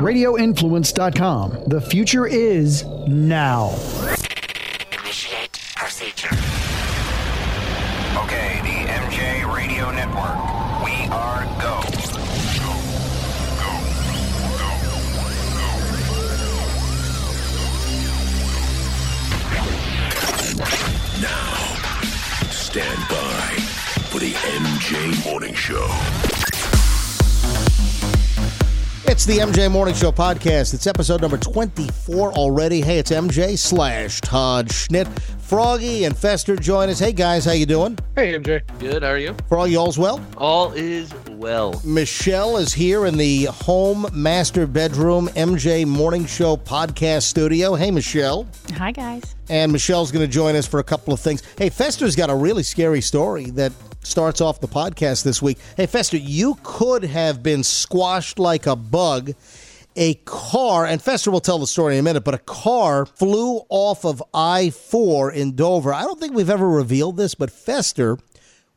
RadioInfluence.com. The future is now. Initiate procedure. Okay, the MJ Radio Network. We are go. Now stand by for the MJ Morning Show. It's the MJ Morning Show podcast. It's episode number 24 already. Hey, it's MJ slash Todd Schnitt. Froggy and Fester join us. Hey, guys, how you doing? Hey, MJ. Good. How are you? Froggy, all's well? All is well. Michelle is here in the home master bedroom MJ Morning Show podcast studio. Hey, Michelle. Hi, guys. And Michelle's going to join us for a couple of things. Hey, Fester's got a really scary story that starts off the podcast this week. Hey, Fester, you could have been squashed like a bug. A car, and Fester will tell the story in a minute, but a car flew off of I 4 in Dover. I don't think we've ever revealed this, but Fester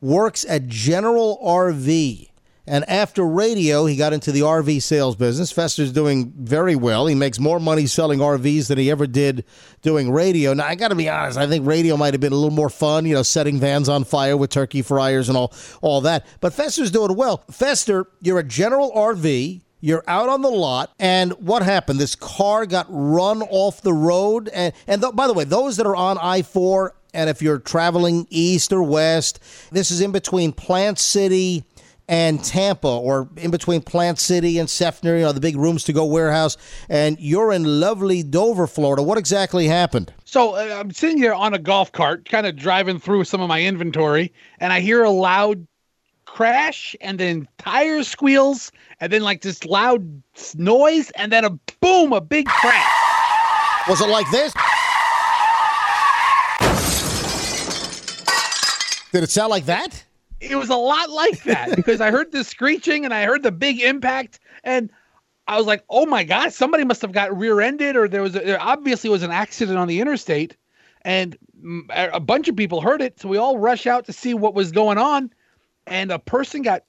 works at General RV. And after radio, he got into the RV sales business. Fester's doing very well. He makes more money selling RVs than he ever did doing radio. Now, I got to be honest, I think radio might have been a little more fun, you know, setting vans on fire with turkey fryers and all, all that. But Fester's doing well. Fester, you're a General RV. You're out on the lot, and what happened? This car got run off the road. And, and th- by the way, those that are on I 4, and if you're traveling east or west, this is in between Plant City and Tampa, or in between Plant City and Seffner, you know, the big rooms to go warehouse, and you're in lovely Dover, Florida. What exactly happened? So uh, I'm sitting here on a golf cart, kind of driving through some of my inventory, and I hear a loud crash, and then tire squeals, and then like this loud noise, and then a boom, a big crash. Was it like this? Did it sound like that? It was a lot like that because I heard the screeching and I heard the big impact, and I was like, "Oh my god, somebody must have got rear-ended, or there was a, there obviously was an accident on the interstate." And a a bunch of people heard it, so we all rush out to see what was going on, and a person got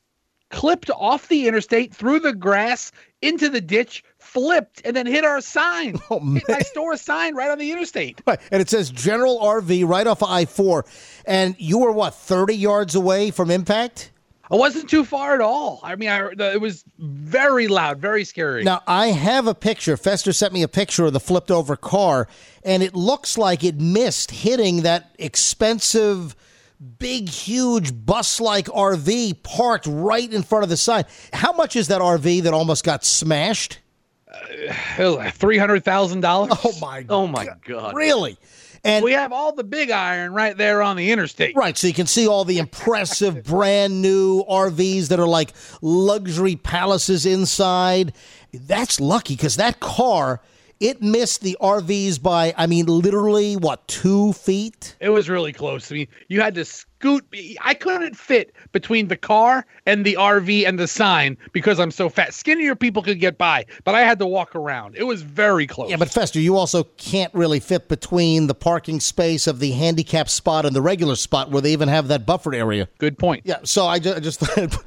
clipped off the interstate through the grass into the ditch, flipped, and then hit our sign. Oh, hit my store sign right on the interstate. Right. And it says General RV right off of I 4. And you were what, 30 yards away from impact? I wasn't too far at all. I mean, I, the, it was very loud, very scary. Now, I have a picture. Fester sent me a picture of the flipped over car, and it looks like it missed hitting that expensive, big, huge bus like RV parked right in front of the sign. How much is that RV that almost got smashed? three hundred thousand dollars. Oh, my god. Oh my God. Really? And We have all the big iron right there on the interstate. Right, so you can see all the impressive brand new RVs that are like luxury palaces inside. That's lucky because that car, it missed the RVs by, I mean, literally, what, two feet? It was really close. I mean, you had to scoot. I couldn't fit between the car and the RV and the sign because I'm so fat. Skinnier people could get by, but I had to walk around. It was very close. Yeah, but Fester, you also can't really fit between the parking space of the handicap spot and the regular spot where they even have that buffered area. good point. Yeah, so I ju- I just thought.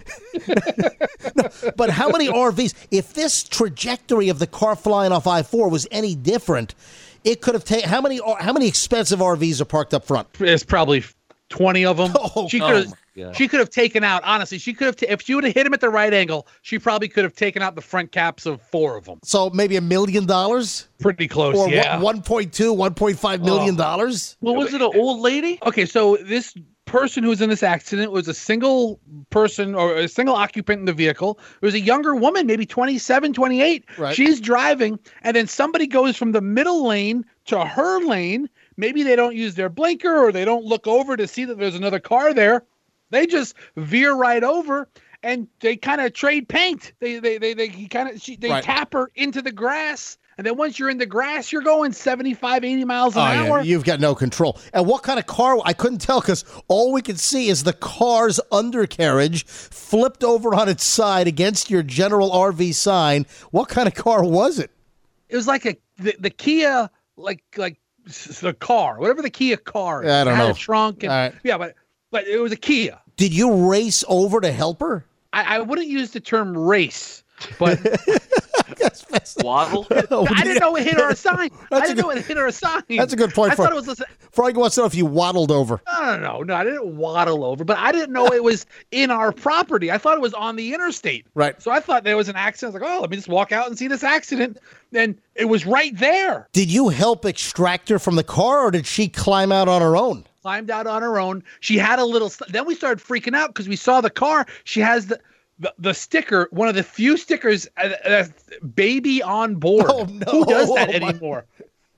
No, but how many RVs? If this trajectory of the car flying off I four was any different, it could have taken how many how many expensive RVs are parked up front? It's probably twenty of them. Oh, she oh could have. God. she could have taken out. Honestly, she could have. ta- if she would have hit him at the right angle, she probably could have taken out the front caps of four of them. So maybe a million dollars Pretty close. or yeah. one point two, one point five million dollars. What was it? An old lady? Okay, so this person who was in this accident was a single person or a single occupant in the vehicle. It was a younger woman, maybe 27, 28. Right. She's driving, and then somebody goes from the middle lane to her lane. Maybe they don't use their blinker or they don't look over to see that there's another car there. They just veer right over and they kind of trade paint. They they they they kind of they Right. tap her into the grass. And then once you're in the grass, you're going 75, 80 miles an Oh, yeah, hour. you've got no control. And what kind of car? I couldn't tell because all we could see is the car's undercarriage flipped over on its side against your general RV sign. What kind of car was it? it was like a the, the Kia like like the car, whatever the Kia car. Is. Yeah, I don't know. Trunk and right. yeah, but but it was a Kia. Did you race over to help her? I, I wouldn't use the term race, but Waddle. Oh, I didn't know it hit our sign. I That's a didn't know it hit our sign. That's a good point, I Fro- thought it was. listen- Froggy wants to know if you waddled over. No, no, no, no. I didn't waddle over, but I didn't know it was in our property. I thought it was on the interstate. Right. So I thought there was an accident. I was like, oh, let me just walk out and see this accident. And it was right there. Did you help extract her from the car, or did she climb out on her own? climbed out on her own. She had a little. Then we started freaking out because we saw the car. She has the the, the sticker, one of the few stickers, uh, uh, baby on board. Oh, no. Who does that Oh, my- anymore?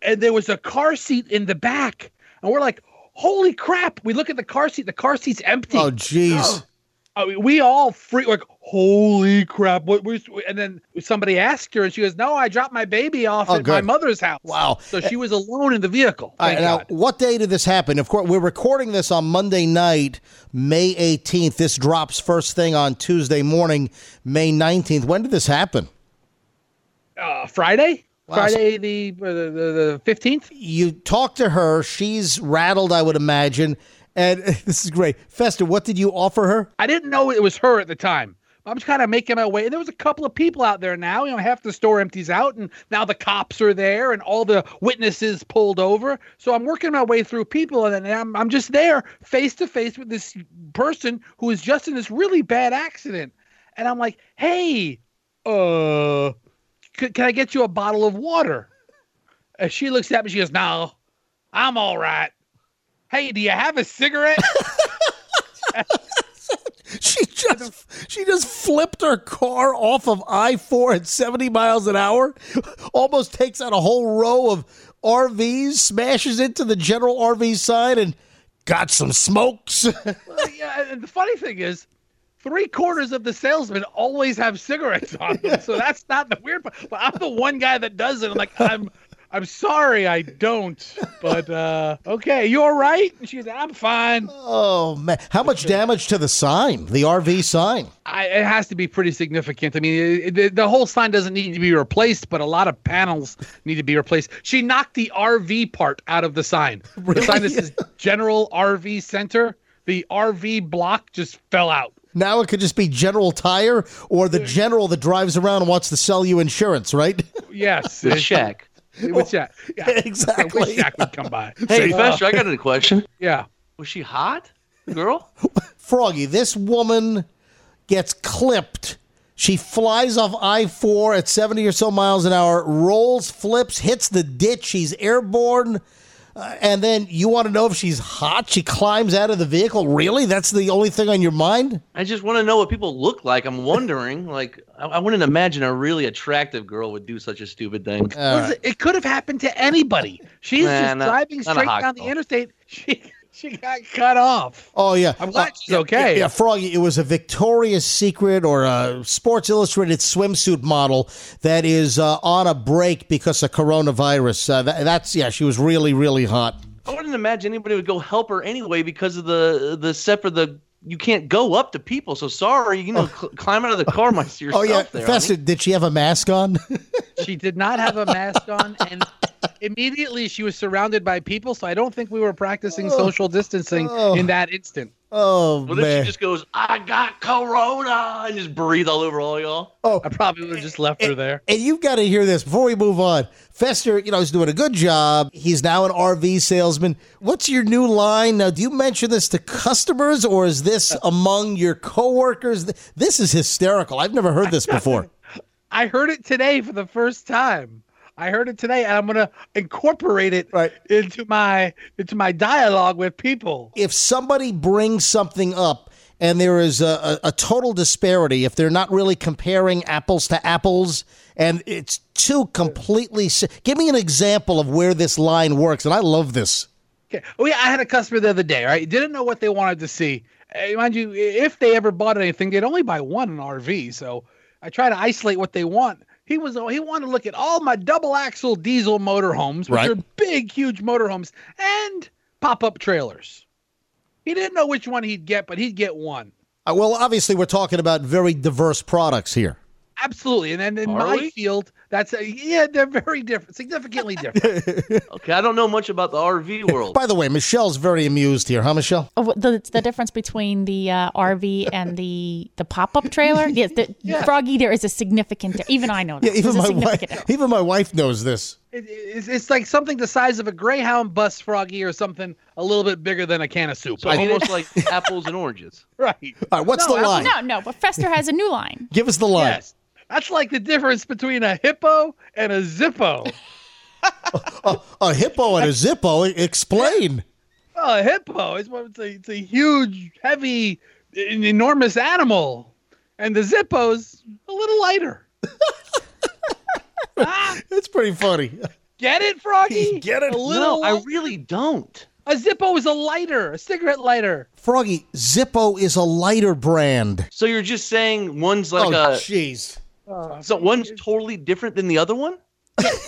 And there was a car seat in the back, and we're like, "Holy crap!" We look at the car seat. The car seat's empty. Oh, jeez. I mean, we all freak like, "Holy crap!" What? we and then somebody asked her, and she goes, "No, I dropped my baby off Oh, at my mother's house." Wow. So she was alone in the vehicle. Right, now, what day did this happen? Of course, we're recording this on Monday night, May 18th. This drops first thing on Tuesday morning, May 19th. When did this happen? uh, Friday. Wow. Friday the uh, the fifteenth. You talked to her. She's rattled, I would imagine. And this is great. Fester, what did you offer her? I didn't know it was her at the time. I'm just kind of making my way, and there was a couple of people out there now. You know, half the store empties out, and now the cops are there, and all the witnesses pulled over. So I'm working my way through people, and then I'm I'm just there, face to face with this person who is just in this really bad accident, and I'm like, hey, uh, c- can I get you a bottle of water? And she looks at me, she goes, no, I'm all right. Hey, do you have a cigarette? She just she just flipped her car off of I four at seventy miles an hour, almost takes out a whole row of RVs, smashes into the general RV sign, and got some smokes. Well, yeah, and the funny thing is, three quarters of the salesmen always have cigarettes on them, so that's not the weird part. But I'm the one guy that doesn't. I'm like, I'm, I'm sorry, I don't. But uh, okay, you're all right? And she's, I'm fine. oh man, how much damage to the sign, the RV sign? I, it has to be pretty significant. I mean, it, the, the whole sign doesn't need to be replaced, but a lot of panels need to be replaced. She knocked the RV part out of the sign. The sign that says General RV Center. The RV block just fell out. Now it could just be General Tire or the general that drives around and wants to sell you insurance, right? Yes, With it- Shaq. With Shaq. Yeah. Exactly. I wish Shaq would come by. Hey, Fester, uh, I got a question. Yeah. Was she hot? Girl? Froggy, this woman gets clipped. She flies off I 4 at 70 or so miles an hour, rolls, flips, hits the ditch. She's airborne. Uh, and then you want to know if she's hot? She climbs out of the vehicle. Really? That's the only thing on your mind? I just want to know what people look like. I'm wondering. Like, I, I wouldn't imagine a really attractive girl would do such a stupid thing. Listen, it could have happened to anybody. She's Nah, just not- driving not straight hot down the interstate. She she got cut off. Oh, yeah. I'm glad Uh, she's yeah, okay. Yeah, yeah, Froggy, it was a Victoria's Secret or a Sports Illustrated swimsuit model that is uh, on a break because of coronavirus. Uh, that, that's, yeah, she was really, really hot. I wouldn't imagine anybody would go help her anyway because of the the set for the you can't go up to people. So sorry, you know, cl- climb out of the car my yourself. Oh, yeah. there, Fester, honey. did she have a mask on? She did not have a mask on, and immediately she was surrounded by people. So I don't think we were practicing oh. social distancing in oh. that instant. oh, What if man. she just goes, "I got corona," and just breathe all over all y'all? Oh, I probably would have just left her there. And you've got to hear this before we move on. Fester, you know, he's doing a good job. He's now an RV salesman. What's your new line? Now, do you mention this to customers or is this among your coworkers? This is hysterical. I've never heard this before. I heard it today for the first time. I heard it today, and I'm gonna incorporate it Right. into my into my dialogue with people. if somebody brings something up and there is a, a, a total disparity, if they're not really comparing apples to apples, and it's two completely. si- Give me an example of where this line works, and I love this. Okay. Oh yeah, I had a customer the other day. Right, didn't know what they wanted to see. Uh, mind you, if they ever bought anything, they'd only buy one in RV. So I try to isolate what they want. He was he wanted to look at all my double axle diesel motorhomes, which Right. are big, huge motorhomes, and pop up trailers. He didn't know which one he'd get, but he'd get one. Uh, well, obviously, we're talking about very diverse products here. Absolutely, and then in Are my we? field, that's a, yeah, they're very different, significantly different. Okay, I don't know much about the RV world. By the way, Michelle's very amused here, huh, Michelle? Oh, the the difference between the uh, RV and the the pop up trailer. Yes, the Froggy, there is a significant. Even I know. That. Yeah, even There's a my significant wife. Even my wife knows this. It, it's, it's like something the size of a Greyhound bus froggy or something a little bit bigger than a can of soup. So I mean, almost like apples and oranges. right. All right, what's No, the line? No, no, but Fester has a new line. Give us the line. Yes, that's like the difference between a hippo and a zippo. A hippo and a zippo. Explain. Well, a hippo is what it's a, it's a huge, heavy, an enormous animal, and the zippo's a little lighter. ah, It's pretty funny. get it, Froggy? Get it? A little. No, I really don't. a Zippo is a lighter, a cigarette lighter. Froggy, Zippo is a lighter brand. So you're just saying one's like oh, a jeez. So one's totally different than the other one?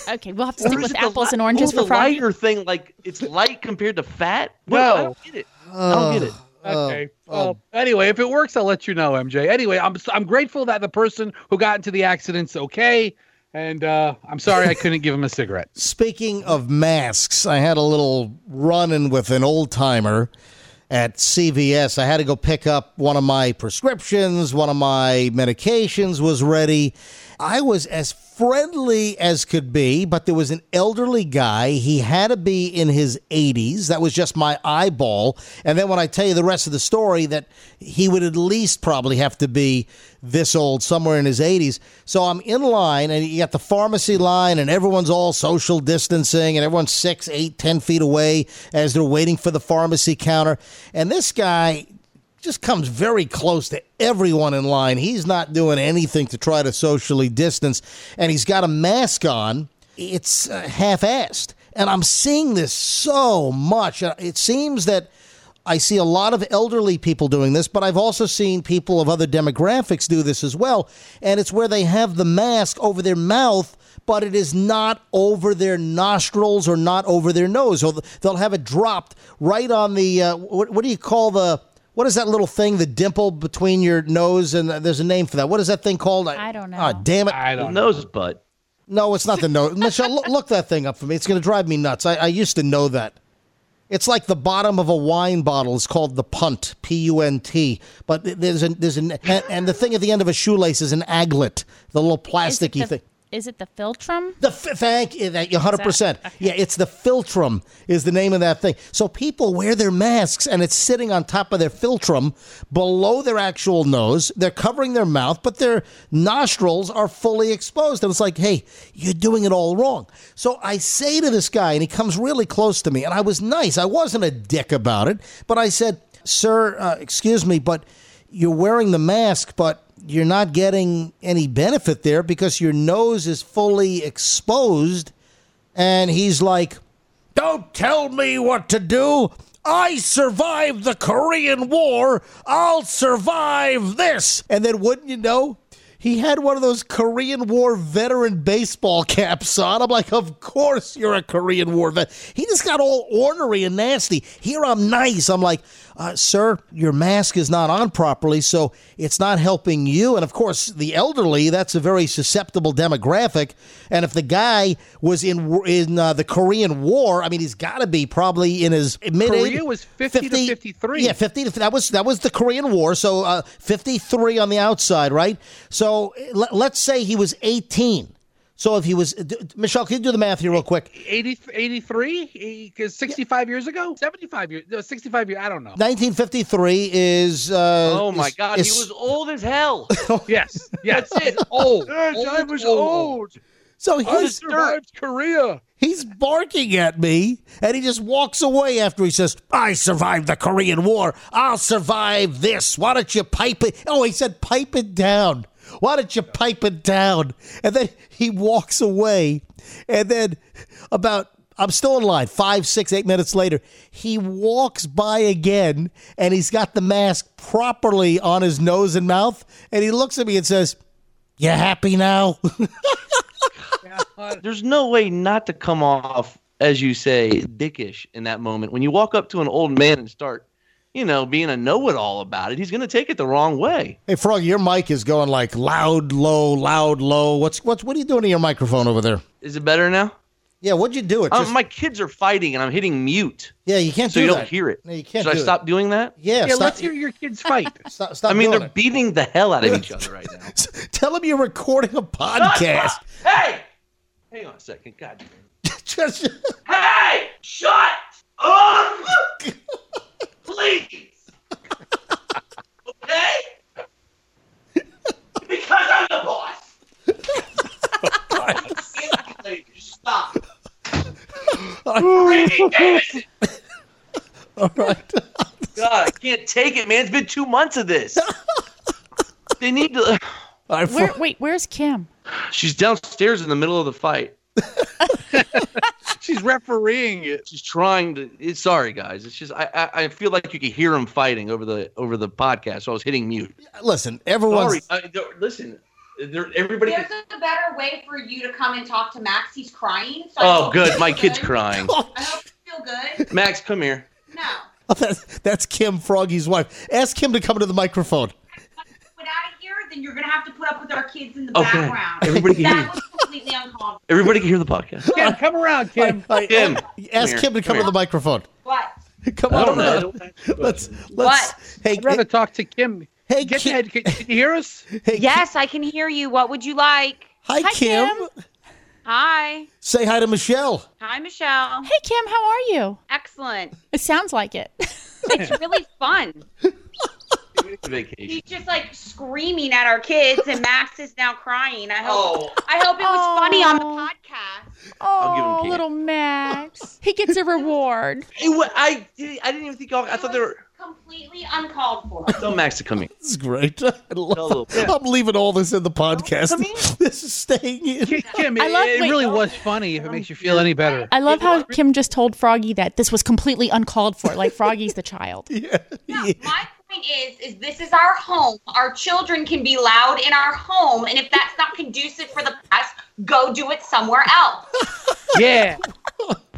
Okay, we'll have to Or stick with apples li- and oranges or for the Froggy. lighter thing like it's light compared to fat? What? No. I don't get it. I don't get it. Okay. oh. well, anyway, if it works, I'll let you know, MJ. Anyway, I'm I'm grateful that the person who got into the accident's okay, and uh, I'm sorry I couldn't give him a cigarette. Speaking of masks, I had a little run in with an old timer at CVS. I had to go pick up one of my prescriptions, one of my medications was ready. I was as friendly as could be, but there was an elderly guy. He had to be in his 80s. That was just my eyeball. And then when I tell you the rest of the story, that he would at least probably have to be this old, somewhere in his 80s. So I'm in line, and you got the pharmacy line, and everyone's all social distancing, and everyone's six, eight, ten feet away as they're waiting for the pharmacy counter. And this guy just comes very close to everyone in line. He's not doing anything to try to socially distance, and he's got a mask on. It's uh, half-assed, and I'm seeing this so much. Uh, It seems that I see a lot of elderly people doing this, but I've also seen people of other demographics do this as well. And it's where they have the mask over their mouth, but it is not over their nostrils or not over their nose. Or they'll have it dropped right on the uh, what, what do you call the what is that little thing? The dimple between your nose and there's a name for that. What is that thing called? I don't know. Ah, damn it! I The don't know. nose butt. No, it's not the nose. Michelle, look, look that thing up for me. It's going to drive me nuts. I, I used to know that. It's like the bottom of a wine bottle. It's called the punt, P U N T. But there's a there's an and, and the thing at the end of a shoelace is an aglet, the little Is plasticky the- thing. Is it the philtrum? The f- thank you, that you hundred percent. Okay. Yeah, it's the philtrum is the name of that thing. So people wear their masks and it's sitting on top of their philtrum below their actual nose. They're covering their mouth, but their nostrils are fully exposed. And it's like, hey, you're doing it all wrong. So I say to this guy, and he comes really close to me, and I was nice. I wasn't a dick about it, but I said, sir, uh, excuse me, but you're wearing the mask, but you're not getting any benefit there because your nose is fully exposed. And he's like, Don't tell me what to do. I survived the Korean War. I'll survive this. And then, wouldn't you know, he had one of those Korean War veteran baseball caps on. I'm like, Of course you're a Korean War vet. He just got all ornery and nasty. Here I'm nice. I'm like, uh, Sir, your mask is not on properly, so it's not helping you. And of course, the elderly, that's a very susceptible demographic. And if the guy was in in uh, the Korean War, I mean, he's got to be probably in his mid. Korea was 50 to 53. Yeah, fifty. To, that was that was the Korean War. So uh, fifty three on the outside, right? So let, let's say he was eighteen. So if he was, d- Michelle, can you do the math here real quick? 80, 83? Because 65 years ago? 75 years. No, 65 years. I don't know. 1953 is. Uh, Oh my is- God, is- he was old as hell. yes. Yes. That's it. Old. I was old. So I he's survived Korea. He's barking at me, and he just walks away after he says, I survived the Korean War. I'll survive this. Why don't you pipe it? Oh, he said, pipe it down. Why don't you pipe it down? And then he walks away. And then about, I'm still in line, five, six, eight minutes later, he walks by again, and he's got the mask properly on his nose and mouth. And he looks at me and says, You happy now? There's no way not to come off, as you say, dickish in that moment. When you walk up to an old man and start you know, being a know-it-all about it. He's going to take it the wrong way. Hey, Frog, your mic is going like loud, low, loud, low. What's what's what are you doing to your microphone over there? Is it better now? Yeah, what'd you do? It Um, just, my kids are fighting, and I'm hitting mute, yeah, you can't so do you that. don't hear it. No, you can't. Should I do it. stop doing that? Yeah, Yeah, stop. let's hear your kids fight. Stop, stop I mean, they're it. beating the hell out of each other right now. Tell them you're recording a podcast. Hey, hang on a second. God. Just- Hey, shut up, please. Okay? Because I'm the boss. I can't Stop. Randy Davidson. All right. God, I can't take it, man. It's been two months of this. They need to. All right, Where, wait, where's Kim? She's downstairs in the middle of the fight. She's refereeing it. She's trying to. It's, sorry, guys. It's just I, I I feel like you could hear them fighting over the over the podcast. So I was hitting mute. listen, everyone's. Sorry. I, listen, there, everybody. There's a better way for you to come and talk to Max. He's crying. So Oh, good. My feel kid's crying. I hope you feel good. Max, come here. No. That's, that's Kim Froggy's wife. Ask Kim to come to the microphone. Put out of here, then you're gonna have to put up with our kids in the Okay. background. Everybody can hear that was completely uncalled. Everybody can hear the podcast. Kim, come around, Kim. All right, Kim, ask Kim to come come to the microphone. What? Come I on. don't know. Around. Let's let's. What? Hey, I'd rather talk to Kim. hey, Get Kim, ahead. Can, can you hear us? hey, Yes, I can hear you. What would you like? Hi, Hi, Kim. Kim. Hi. Say hi to Michelle. Hi, Michelle. Hey, Kim, how are you? Excellent. It sounds like it. It's really fun. Vacation. He's just like screaming at our kids, and Max is now crying. I hope. Oh, I hope it was funny on the oh. podcast. Oh, give him candy. little Max. He gets a reward. Hey, what- I I didn't even think y'all. I thought they were. completely uncalled for. Tell Max to come here. This is great. I love, Yeah. I'm leaving all this in the podcast. This is staying in. Kim, Kim, I it, love- it wait. really was funny if it makes you feel any better. I love how Kim just told Froggy that this was completely uncalled for, like Froggy's the child. Yeah. No, my point is, is this is our home. Our children can be loud in our home, and if that's not conducive for the press, go do it somewhere else. Yeah.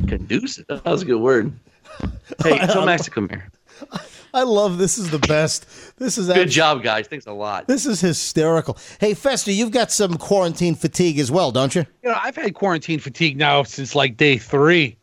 Conducive. That was a good word. Hey, tell Max to come here. I love this is the best. This is Good job, guys. Thanks a lot. This is hysterical. Hey, Fester, you've got some quarantine fatigue as well, don't you? You know, I've had quarantine fatigue now since like day three.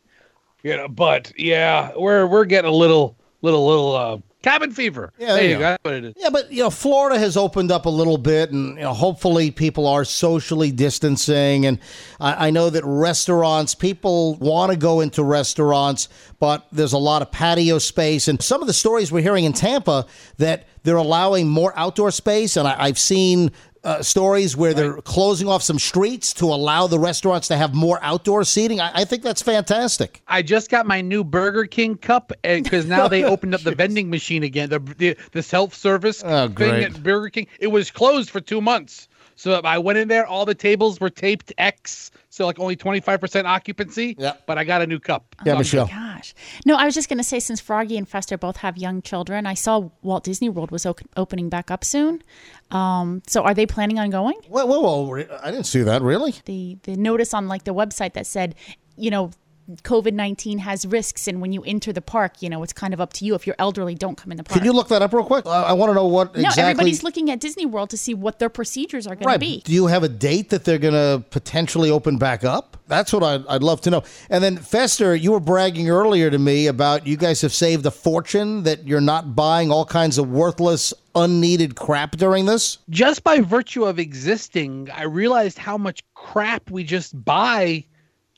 You know, but yeah, we're we're getting a little little little uh cabin fever. Yeah, there there you go. go. That's what it is. Yeah, but you know, Florida has opened up a little bit, and you know, hopefully people are socially distancing. And I, I know that restaurants, people want to go into restaurants, but there's a lot of patio space. And some of the stories we're hearing in Tampa that they're allowing more outdoor space, and I, I've seen. Uh, stories where they're closing off some streets to allow the restaurants to have more outdoor seating. I, I think that's fantastic. I just got my new Burger King cup, because now they opened up the vending machine again, the the, the self service Oh, thing at Burger King. It was closed for two months, so I went in there. All the tables were taped X, so like only twenty five percent occupancy. Yeah. but I got a new cup. Yeah, So I'm Michelle. Gosh. No, I was just going to say since Froggy and Fester both have young children, I saw Walt Disney World was o- opening back up soon. Um, so are they planning on going? Whoa, whoa, whoa! re- I didn't see that. Really? The the notice on like the website that said, you know, COVID nineteen has risks, and when you enter the park, you know, it's kind of up to you. If you're elderly, don't come in the park. Can you look that up real quick? I, I want to know what no, exactly. everybody's looking at Disney World to see what their procedures are going Right. to be. Do you have a date that they're going to potentially open back up? That's what I'd, I'd love to know. And then, Fester, you were bragging earlier to me about you guys have saved a fortune, that you're not buying all kinds of worthless, unneeded crap during this. just by virtue of existing, I realized how much crap we just buy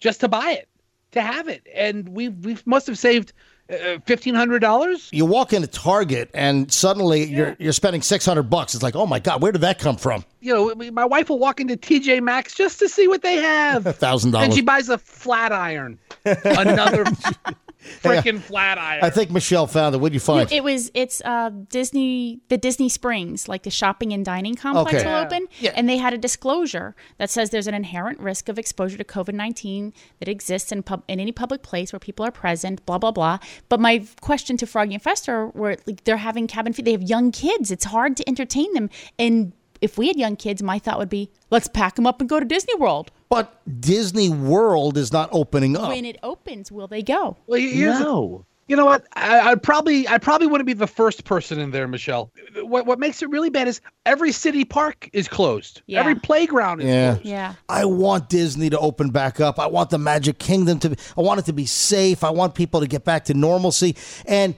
just to buy it, to have it, and we we must have saved uh, fifteen hundred dollars. You walk into Target and suddenly you're you're spending 600 bucks. It's like, oh my God, where did that come from? You know, my wife will walk into TJ Maxx just to see what they have, A $1,000. and she buys a flat iron, another freaking flat iron. I think Michelle found it. What'd you find? It was it's uh Disney the Disney Springs like the shopping and dining complex Okay. will Yeah. open and they had a disclosure that says there's an inherent risk of exposure to COVID-19 that exists in pub in any public place where people are present blah blah blah but my question to Froggy and Fester were like they're having cabin fever they have young kids it's hard to entertain them and if we had young kids my thought would be let's pack them up and go to Disney World but Disney World is not opening up. when it opens will they go well, here's the- No. You know what? I, I probably I probably wouldn't be the first person in there, Michelle. What what makes it really bad is every city park is closed. Yeah. Every playground is Yeah. closed. Yeah. I want Disney to open back up. I want the Magic Kingdom to. I want it to be safe. I want people to get back to normalcy. And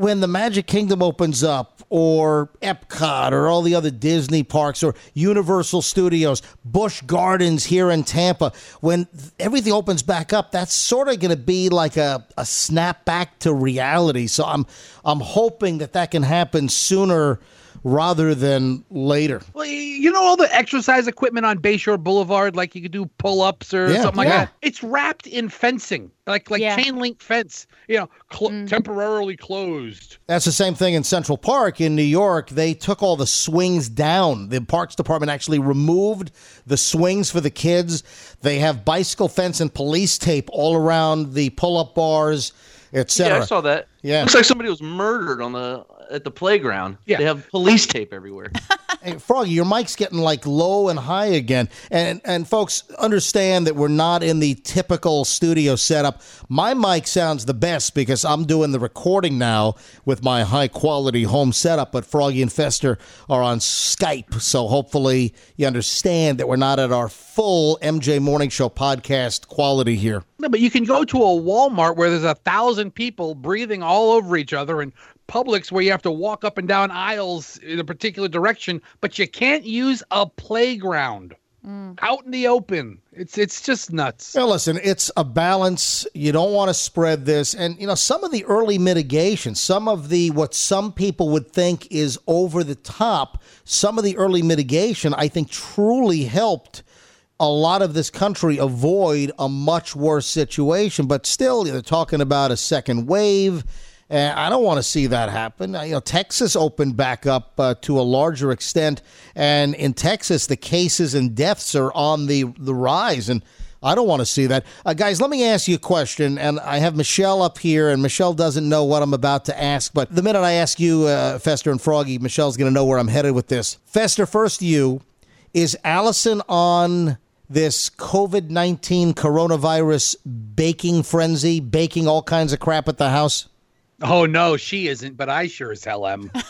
when the Magic Kingdom opens up, or Epcot, or all the other Disney parks, or Universal Studios, Busch Gardens here in Tampa, when everything opens back up, that's sort of going to be like a, a snap back to reality. So I'm I'm hoping that that can happen sooner rather than later. Well, you know all the exercise equipment on Bayshore Boulevard, like you could do pull-ups or Yeah, something like yeah. that. It's wrapped in fencing, like like Yeah. chain link fence. You know, cl- mm. temporarily closed. That's the same thing in Central Park in New York. They took all the swings down. The Parks Department actually removed the swings for the kids. They have bicycle fence and police tape all around the pull-up bars, etc. Yeah. I saw that. Yeah. Looks like somebody was murdered on the at the playground. Yeah. They have police tape everywhere. Hey, Froggy, your mic's getting like low and high again. And and folks understand that we're not in the typical studio setup. My mic sounds the best because I'm doing the recording now with my high quality home setup, but Froggy and Fester are on Skype. So hopefully you understand that we're not at our full MJ Morning Show podcast quality here. No, but you can go to a Walmart where there's a thousand people breathing all over each other, and Publix where you have to walk up and down aisles in a particular direction, but you can't use a playground mm. out in the open. It's it's just nuts. Now, listen, it's a balance. You don't want to spread this. And, you know, some of the early mitigation, some of the what some people would think is over the top, some of the early mitigation, I think truly helped a lot of this country avoid a much worse situation. But still, they're talking about a second wave. And I don't want to see that happen. You know, Texas opened back up uh, to a larger extent, and in Texas, the cases and deaths are on the the rise, and I don't want to see that. Uh, guys, let me ask you a question, and I have Michelle up here, and Michelle doesn't know what I'm about to ask, but the minute I ask you, uh, Fester and Froggy, Michelle's going to know where I'm headed with this. Fester, first you, is Allison on this COVID 19 coronavirus baking frenzy, baking all kinds of crap at the house? Oh no, she isn't, but I sure as hell am.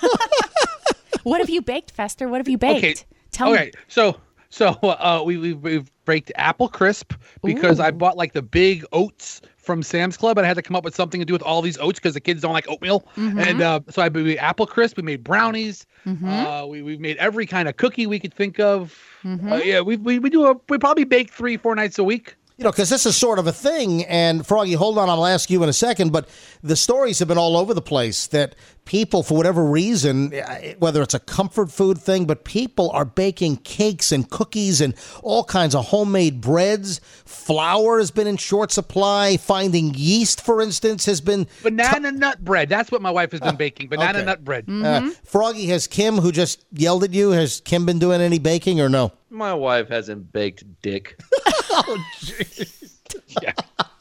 What have you baked, Fester? What have you baked? Okay. Tell okay, me. so so uh, we we we've baked apple crisp because I bought like the big oats from Sam's Club, and I had to come up with something to do with all these oats because the kids don't like oatmeal, and uh, so I made apple crisp. We made brownies. Uh, we we made every kind of cookie we could think of. Uh, yeah, we, we we do a we probably bake three four nights a week. You know, because this is sort of a thing. And Froggy, hold on, I'll ask you in a second. But the stories have been all over the place that people, for whatever reason, eh, whether it's a comfort food thing, but people are baking cakes and cookies and all kinds of homemade breads. Flour has been in short supply. Finding yeast, for instance, has been. Banana nut bread. That's what my wife has been baking. Banana okay. nut bread. Uh, Froggy, has Kim, who just yelled at you, has Kim been doing any baking or no? My wife hasn't baked dick. Oh,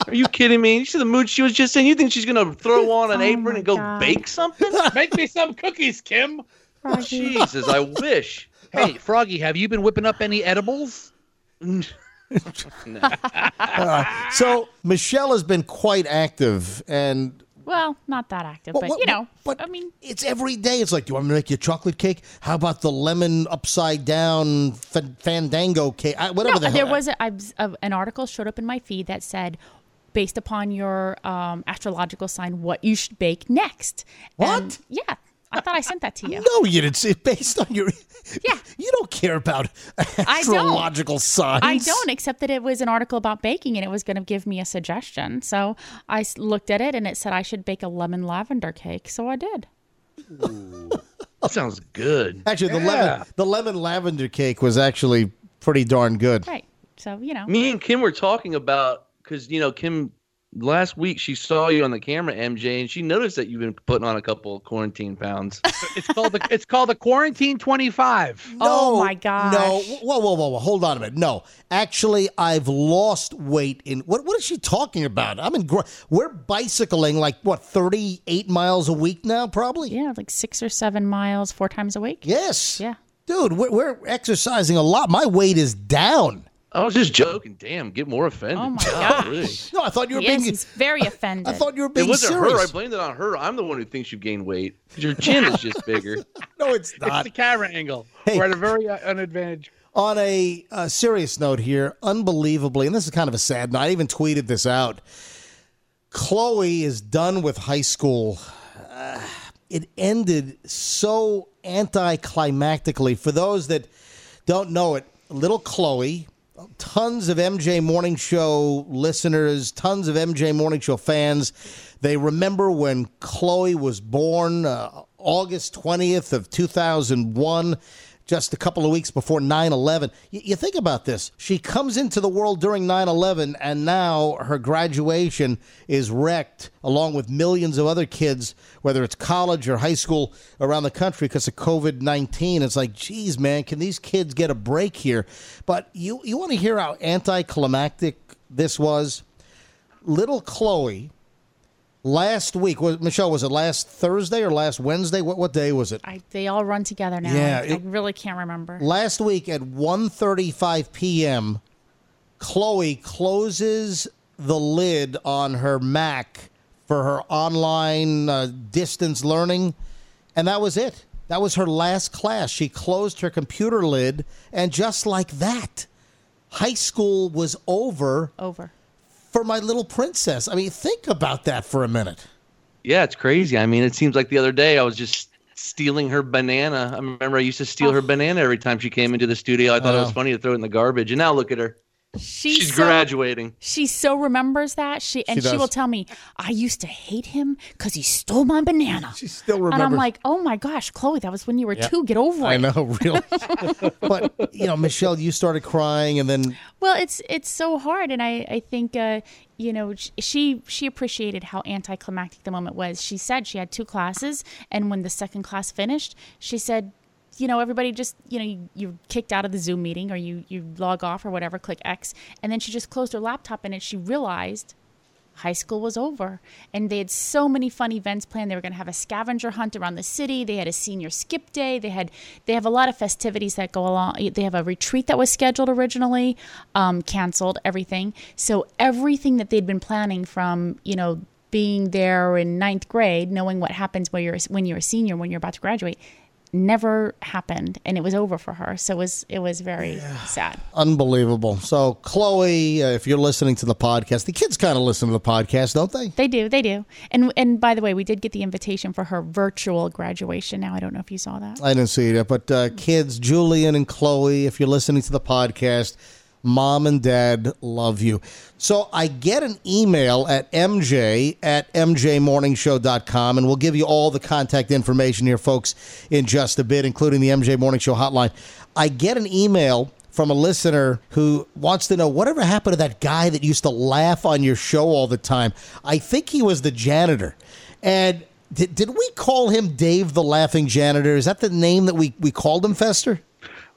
Are you kidding me? You see the mood she was just in? You think she's gonna throw on an Oh apron and go God. bake something? Make me some cookies, Kim. Oh, Jesus, I wish. Hey, Froggy, have you been whipping up any edibles? Uh, so Michelle has been quite active and Well, not that active, Well, but what- you know, but I mean, it's every day. It's like, do you want me to make you a chocolate cake? How about the lemon upside down f- fandango cake? I, whatever no, the hell. there was a, I a, an article showed up in my feed that said, based upon your um, astrological sign, what you should bake next. What? And, yeah, I thought I sent that to you. no, you didn't. It's based on your. Yeah. You don't care about don't. astrological signs. I don't, except that it was an article about baking and it was going to give me a suggestion. So I looked at it and it said I should bake a lemon lavender cake. So I did. That sounds good. Actually, the Yeah. lemon the lemon lavender cake was actually pretty darn good. Right. So, you know. Me and Kim were talking about because you know Kim last week she saw you on the camera, MJ, and she noticed that you've been putting on a couple of quarantine pounds. It's called the it's called the quarantine twenty five. Oh No, my gosh. No, whoa, whoa, whoa, whoa! Hold on a minute. No, actually, I've lost weight. In what? What is she talking about? I'm in. gr- We're bicycling like what, 38 miles a week now, probably. Yeah, like six or seven miles, four times a week. Yes. Yeah. Dude, we're, we're exercising a lot. My weight is down. I was just joking. Damn, get more offended. Oh my Golly. gosh. No, I thought you were He is. being. He's very offended. I thought you were being. Serious. It wasn't serious. her. I blamed it on her. I'm the one who thinks you've gained weight. 'Cause Your chin is just bigger. no, it's not. It's not. the camera angle. Hey. We're at a very uh, an. On a, uh serious note here, unbelievably, and this is kind of a sad note. I even tweeted this out. Chloe is done with high school. Uh, it ended so anticlimactically. For those that don't know it, little Chloe, tons of MJ Morning Show listeners, tons of MJ Morning Show fans, they remember when Chloe was born, uh, August 20th of 2001 just a couple of weeks before 9 11. You, you think about this. She comes into the world during 9 11, and now her graduation is wrecked, along with millions of other kids, whether it's college or high school around the country because of COVID 19. It's like, geez, man, can these kids get a break here? But you, you want to hear how anticlimactic this was? Little Chloe. Last week, was, Michelle, was it last Thursday or last Wednesday? What what day was it? I, they all run together now. Yeah, I, it- I really can't remember. Last week at 1:35 p.m., Chloe closes the lid on her Mac for her online uh, distance learning, and that was it. That was her last class. She closed her computer lid, and just like that, high school was over Over. For my little princess. I mean, think about that for a minute. Yeah, it's crazy. I mean, it seems like the other day I was just stealing her banana. I remember I used to steal her oh. banana every time she came into the studio. I thought it was Oh. funny to throw it in the garbage. And now look at her. She's, She's so, graduating. She so remembers that. She and She she, will tell me, I used to hate him because he stole my banana. She still remembers, and I'm like, oh my gosh, Chloe, that was when you were two. Get over I it. I know, really. but you know, Michelle, you started crying, and then Well, it's it's so hard, and I I think uh, you know she she appreciated how anticlimactic the moment was. She said she had two classes, and when the second class finished, she said, you know, everybody just you know you, you're kicked out of the Zoom meeting or you you log off or whatever, click X, and then she just closed her laptop, and she realized high school was over. And they had so many fun events planned. They were going to have a scavenger hunt around the city. They had a senior skip day. They had they have a lot of festivities that go along they have a retreat that was scheduled originally um, canceled everything. So everything that they'd been planning from you know being there in ninth grade knowing what happens when you're when you're a senior when you're about to graduate never happened and it was over for her so it was it was very sad Unbelievable. So, Chloe, uh, if you're listening to the podcast, the kids kind of listen to the podcast, don't they? They do, they do. And and by the way, we did get the invitation for her virtual graduation. Now I don't know if you saw that. I didn't see it, but uh, kids, Julian and Chloe, if you're listening to the podcast, mom and dad love you. So I get an email at mj at mjmorningshow.com, and we'll give you all the contact information here, folks, in just a bit, including the MJ Morning Show hotline. I get an email from a listener who wants to know whatever happened to that guy that used to laugh on your show all the time. I think he was the janitor. And did, did we call him Dave the Laughing Janitor? Is that the name that we, we called him, Fester?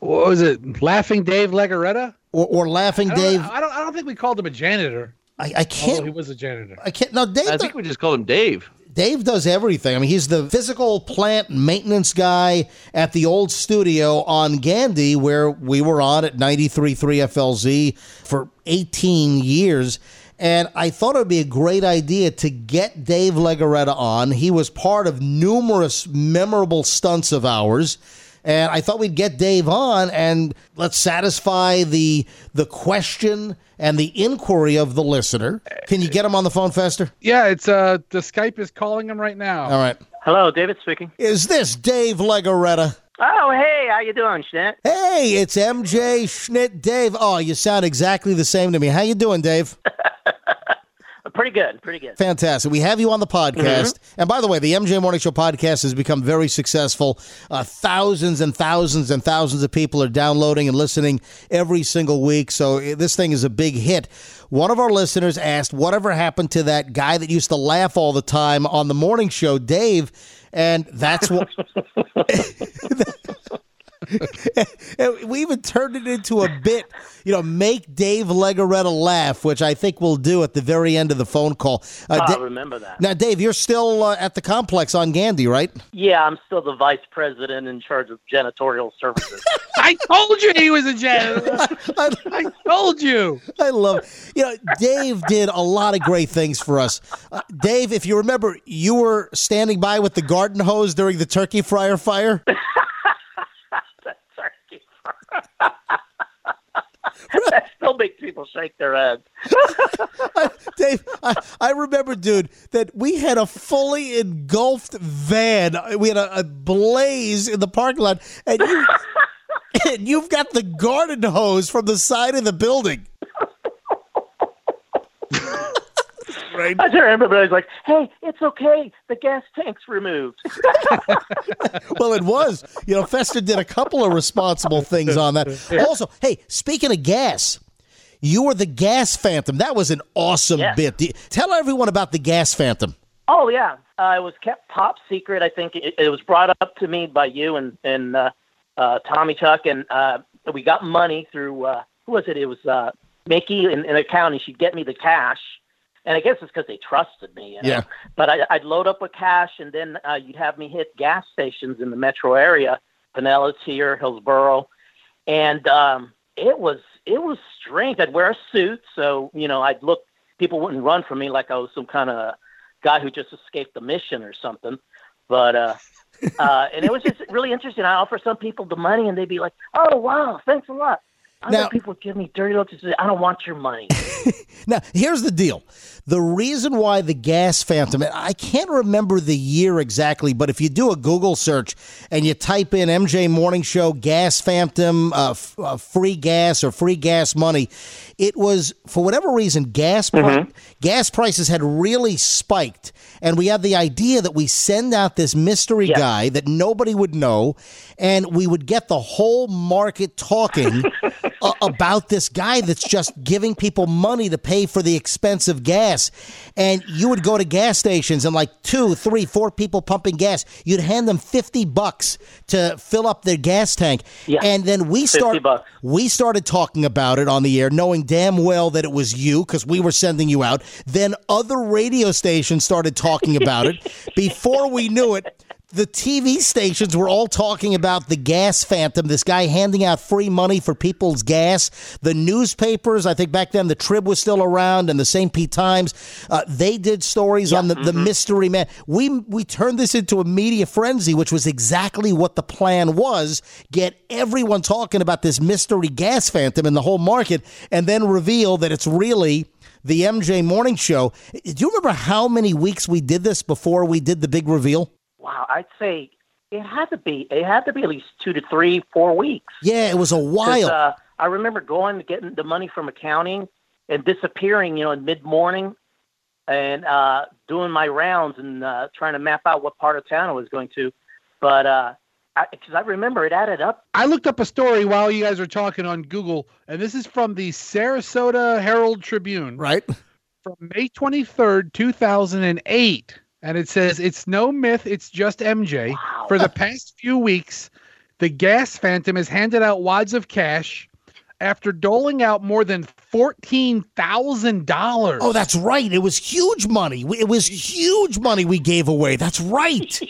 What was it? Laughing Dave Legaretta? Or, or Laughing I Dave? I don't. I don't think we called him a janitor. I, I Although he was a janitor. I can't. No, Dave. I think we just called him Dave. Dave does everything. I mean, he's the physical plant maintenance guy at the old studio on Gandy, where we were on at 93.3 FLZ for 18 years. And I thought it would be a great idea to get Dave Legaretta on. He was part of numerous memorable stunts of ours. And I thought we'd get Dave on and let's satisfy the the question and the inquiry of the listener. Can you get him on the phone, Fester? Yeah, it's uh the Skype is calling him right now. All right. Hello, David speaking. Is this Dave Legaretta? Oh, hey, how you doing, Schnitt? Hey, it's MJ Schnitt Dave. Oh, you sound exactly the same to me. How you doing, Dave? Pretty good, pretty good. Fantastic. We have you on the podcast. And by the way, the MJ Morning Show podcast has become very successful. Uh, thousands and thousands and thousands of people are downloading and listening every single week. So uh, this thing is a big hit. One of our listeners asked, whatever happened to that guy that used to laugh all the time on the morning show, Dave? And that's what. And we even turned it into a bit, you know, make Dave Legaretta laugh, which I think we'll do at the very end of the phone call. Uh, I Da- remember that. now, Dave, you're still uh, at the complex on Gandy, right? Yeah, I'm still the vice president in charge of janitorial services. I told you he was a janitor. I, I told you. I love, you know, Dave did a lot of great things for us. Uh, Dave, if you remember, you were standing by with the garden hose during the turkey fryer fire. that still makes people shake their heads. I, Dave, I, I remember, dude, that we had a fully engulfed van. We had a, a blaze in the parking lot, and you and you've got the garden hose from the side of the building. Right. I just remember I was like, "Hey, it's okay. The gas tank's removed." Well, it was. You know, Fester did a couple of responsible things on that. Also, hey, speaking of gas. You were the gas phantom. That was an awesome Yeah. bit. You- Tell everyone about the gas phantom. Oh yeah, uh, it was kept top secret. I think it, it was brought up to me by you and and uh, uh, Tommy Chuck, and uh, we got money through uh, who was it? It was uh, Mickey in, in accounting. She'd get me the cash, and I guess it's because they trusted me. You know? Yeah. But I, I'd load up with cash, and then uh, you'd have me hit gas stations in the metro area, Pinellas here, Hillsborough, and um, it was it was strange. I'd wear a suit, so you know I'd look. People wouldn't run from me like I was some kind of guy who just escaped the mission or something. But uh, uh, and it was just really interesting. I offer some people the money, and they'd be like, "Oh wow, thanks a lot." Other Now- people give me dirty looks and say, "I don't want your money." Now, here's the deal. The reason why the gas phantom, I can't remember the year exactly, but if you do a Google search and you type in MJ Morning Show gas phantom, uh, f- uh, free gas or free gas money, it was, for whatever reason, gas, pri- gas prices had really spiked. And we had the idea that we send out this mystery guy that nobody would know, and we would get the whole market talking uh, about this guy that's just giving people money to pay for the expensive gas. And you would go to gas stations and like two, three, four people pumping gas. You'd hand them 50 bucks to fill up their gas tank. Yeah. And then we start we started talking about it on the air, knowing damn well that it was you because we were sending you out. Then other radio stations started talking about it. Before we knew it, the TV stations were all talking about the gas phantom, this guy handing out free money for people's gas. The newspapers, I think back then the Trib was still around and the St. Pete Times, uh, they did stories on the, the mystery man. We, we turned this into a media frenzy, which was exactly what the plan was. Get everyone talking about this mystery gas phantom in the whole market and then reveal that it's really the MJ Morning Show. Do you remember how many weeks we did this before we did the big reveal? Wow, I'd say it had to be it had to be at least two to three, four weeks. Yeah, it was a while. Uh, I remember going to getting the money from accounting and disappearing, you know, in mid morning, and uh, doing my rounds and uh, trying to map out what part of town I was going to. But because I, 'cause I remember it added up. I looked up a story while you guys were talking on Google, and this is from the Sarasota Herald Tribune right? from May 23rd, 2008. And it says, It's no myth, it's just MJ. For the past few weeks, the gas phantom has handed out wads of cash after doling out more than $14,000. Oh, that's right. It was huge money. It was huge money we gave away. That's right.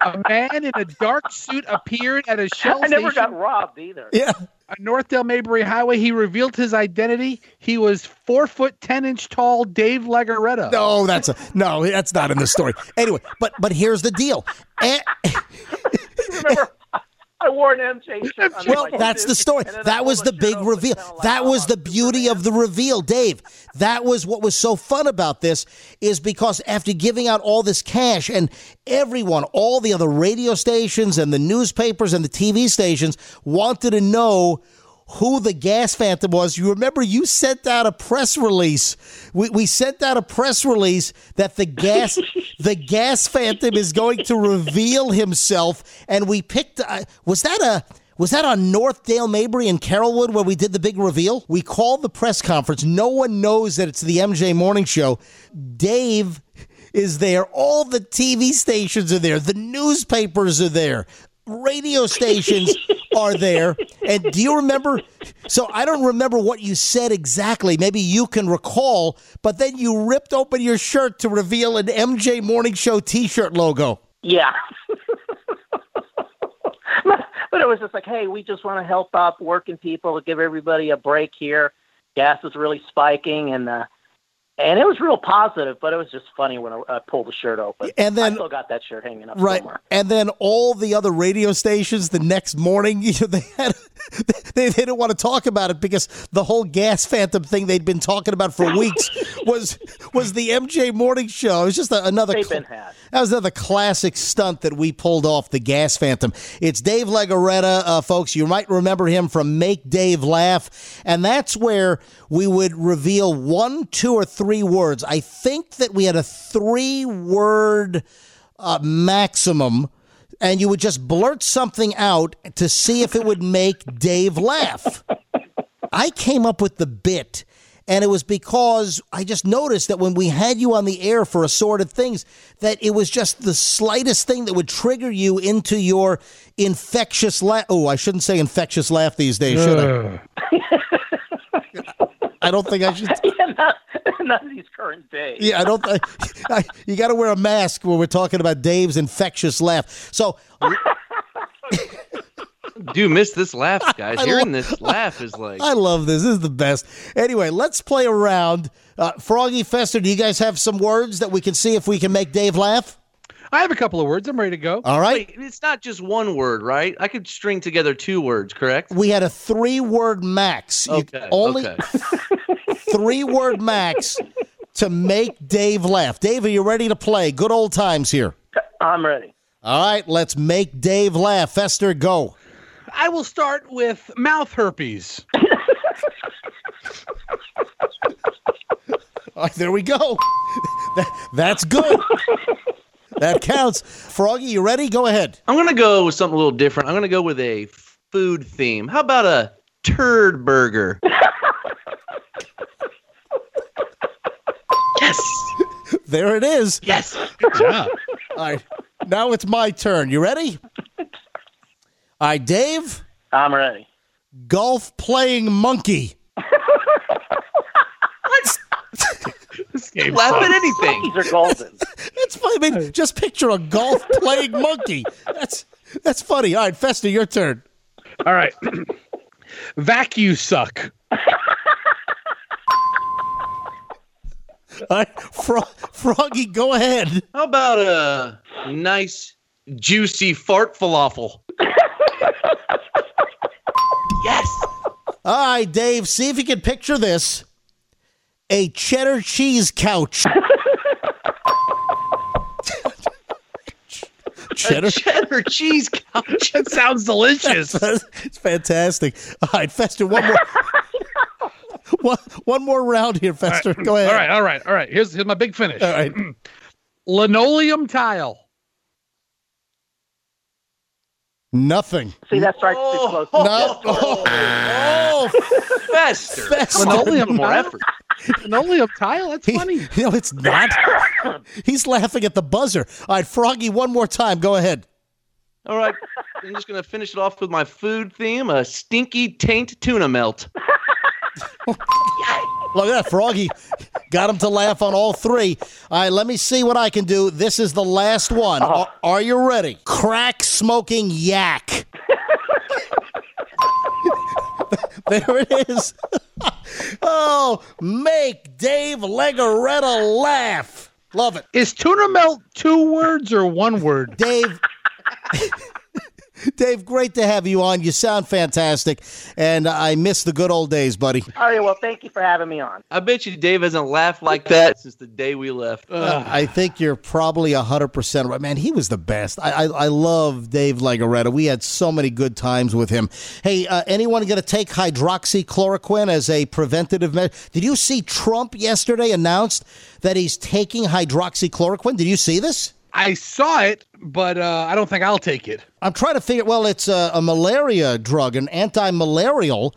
A man in a dark suit appeared at a Shell I never station got robbed either. Yeah. On Northdale Mabry Highway. He revealed his identity. He was four foot ten inch tall Dave Legaretta. No, that's a no. That's not in the story. Anyway, but but here's the deal. Eh, remember, I wore an MJ shirt. well, that's the story. and then I That was the big reveal. That was the beauty of the reveal, Dave. That was what was so fun about this is because after giving out all this cash and everyone, all the other radio stations and the newspapers and the TV stations wanted to know who the gas phantom was. You remember you sent out a press release. We, we sent out a press release that the gas the gas phantom is going to reveal himself, and we picked. Uh, was that a was that on Northdale, Mabry, and Carrollwood where we did the big reveal? We called the press conference. No one knows that it's the MJ Morning Show. Dave is there. All the TV stations are there. The newspapers are there. radio stations are there. And do you remember? So I don't remember what you said exactly. Maybe you can recall, but then you ripped open your shirt to reveal an MJ Morning Show t shirt logo. Yeah. but it was just like, hey, we just want to help out working people, give everybody a break here. Gas is really spiking, and uh, and it was real positive. But it was just funny when I, I pulled the shirt open. And then- I still got that shirt hanging up Right. somewhere. And then all the other radio stations the next morning, you know, they had they, they didn't want to talk about it because the whole gas phantom thing they'd been talking about for weeks was was the MJ morning show. It was just a, another cl- that was another classic stunt that we pulled off the gas phantom. It's Dave Legoretta, uh, folks. You might remember him from Make Dave Laugh, and that's where we would reveal one, two, or three words. I think that we had a three-word uh, maximum, and you would just blurt something out to see if it would make Dave laugh. I came up with the bit, and it was because I just noticed that when we had you on the air for assorted things, that it was just the slightest thing that would trigger you into your infectious laugh. Oh, I shouldn't say infectious laugh these days, should I? I don't think I should. Yeah, not, not in these current days. Yeah, I don't. I, I, you got to wear a mask when we're talking about Dave's infectious laugh. So Do miss this laugh, guys. I Hearing lo- this laugh is like I love this. This is the best. Anyway, let's play around. Uh, Froggy Fester, do you guys have some words that we can see if we can make Dave laugh? I have a couple of words. I'm ready to go. All right. Wait, it's not just one word, right? I could string together two words, correct? We had a three word max. You- only okay. Three word max to make Dave laugh. Dave, are you ready to play? Good old times here. I'm ready. All right, let's make Dave laugh. Fester, go. I will start with mouth herpes. All right, there we go. That- that's good. that counts. Froggy, you ready? Go ahead. I'm gonna go with something a little different. I'm gonna go with a food theme. How about a turd burger? Yes. There it is. Yes. Good job. All right, now it's my turn. You ready? All right, Dave. I'm ready. Golf playing monkey. This game Laugh sucks. at anything. These are golden. That's funny. I mean, just picture a golf playing monkey. That's that's funny. All right, Fester, your turn. All right. Vacuum suck. All right, Fro- Froggy, go ahead. How about a nice juicy fart falafel? yes. All right, Dave, see if you can picture this. A cheddar cheese couch. cheddar. A cheddar cheese couch. That sounds delicious. it's fantastic. All right, Fester, one more. one, one more round here, Fester. Go ahead. All right, all right, all right. Here's here's my big finish. All right. Linoleum tile. Nothing. See, that strikes too close. No. Oh, oh. Fester. Fester. A little more effort. Linoleum tile. That's He- funny. No, it's not. He's laughing at the buzzer. All right, Froggy, one more time. Go ahead. All right. I'm just going to finish it off with my food theme a stinky taint tuna melt. Look at that, Froggy. Got him to laugh on all three. All right, let me see what I can do. This is the last one. Uh-huh. Are, are you ready? Crack smoking yak. there it is. oh, make Dave Legoretta laugh. Love it. Is tuna melt two words or one word? Dave. Dave, great to have you on. You sound fantastic, and I miss the good old days, buddy. All right, well, thank you for having me on. I bet you Dave hasn't laughed like that since the day we left. I think you're probably hundred percent right, man. He was the best. I, I I love Dave Legoretta. We had so many good times with him. Hey, uh, anyone going to take hydroxychloroquine as a preventative measure? Did you see Trump yesterday announced that he's taking hydroxychloroquine? Did you see this? I saw it, but uh, I don't think I'll take it. I'm trying to figure. Well, it's a, a malaria drug, an anti-malarial,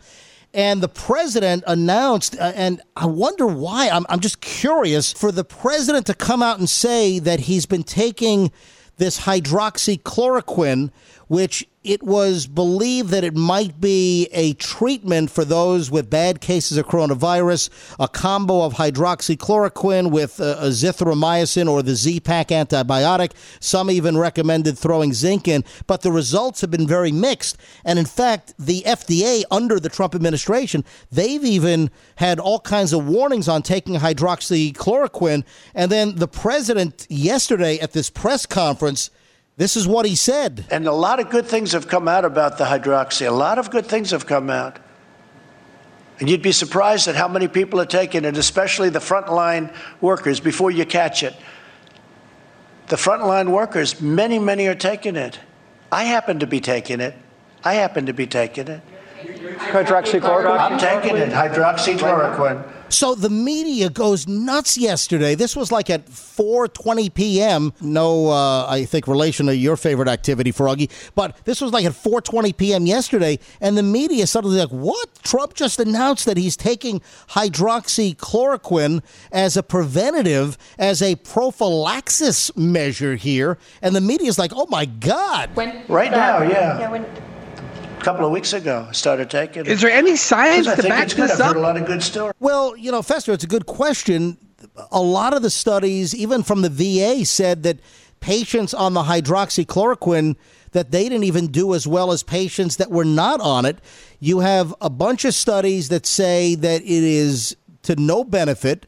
and the president announced. Uh, and I wonder why. I'm I'm just curious for the president to come out and say that he's been taking this hydroxychloroquine which it was believed that it might be a treatment for those with bad cases of coronavirus, a combo of hydroxychloroquine with uh, azithromycin or the Z-Pack antibiotic. Some even recommended throwing zinc in, but the results have been very mixed. And in fact, the FDA under the Trump administration, they've even had all kinds of warnings on taking hydroxychloroquine. And then the president yesterday at this press conference this is what he said. And a lot of good things have come out about the hydroxy. A lot of good things have come out. And you'd be surprised at how many people are taking it, especially the frontline workers, before you catch it. The frontline workers, many, many are taking it. I happen to be taking it. I happen to be taking it. Hydroxychloroquine? I'm taking it. Hydroxychloroquine. So the media goes nuts yesterday. This was like at 4:20 p.m. No, uh, I think relation to your favorite activity, Froggy. But this was like at 4:20 p.m. yesterday, and the media suddenly like, "What? Trump just announced that he's taking hydroxychloroquine as a preventative, as a prophylaxis measure here," and the media is like, "Oh my God!" When, right now, yeah. yeah when, a couple of weeks ago. I started taking it. Is there any science I to think back it's good. this I've up? heard a lot of good stories. Well, you know, Fester, it's a good question. A lot of the studies, even from the VA, said that patients on the hydroxychloroquine that they didn't even do as well as patients that were not on it. You have a bunch of studies that say that it is to no benefit.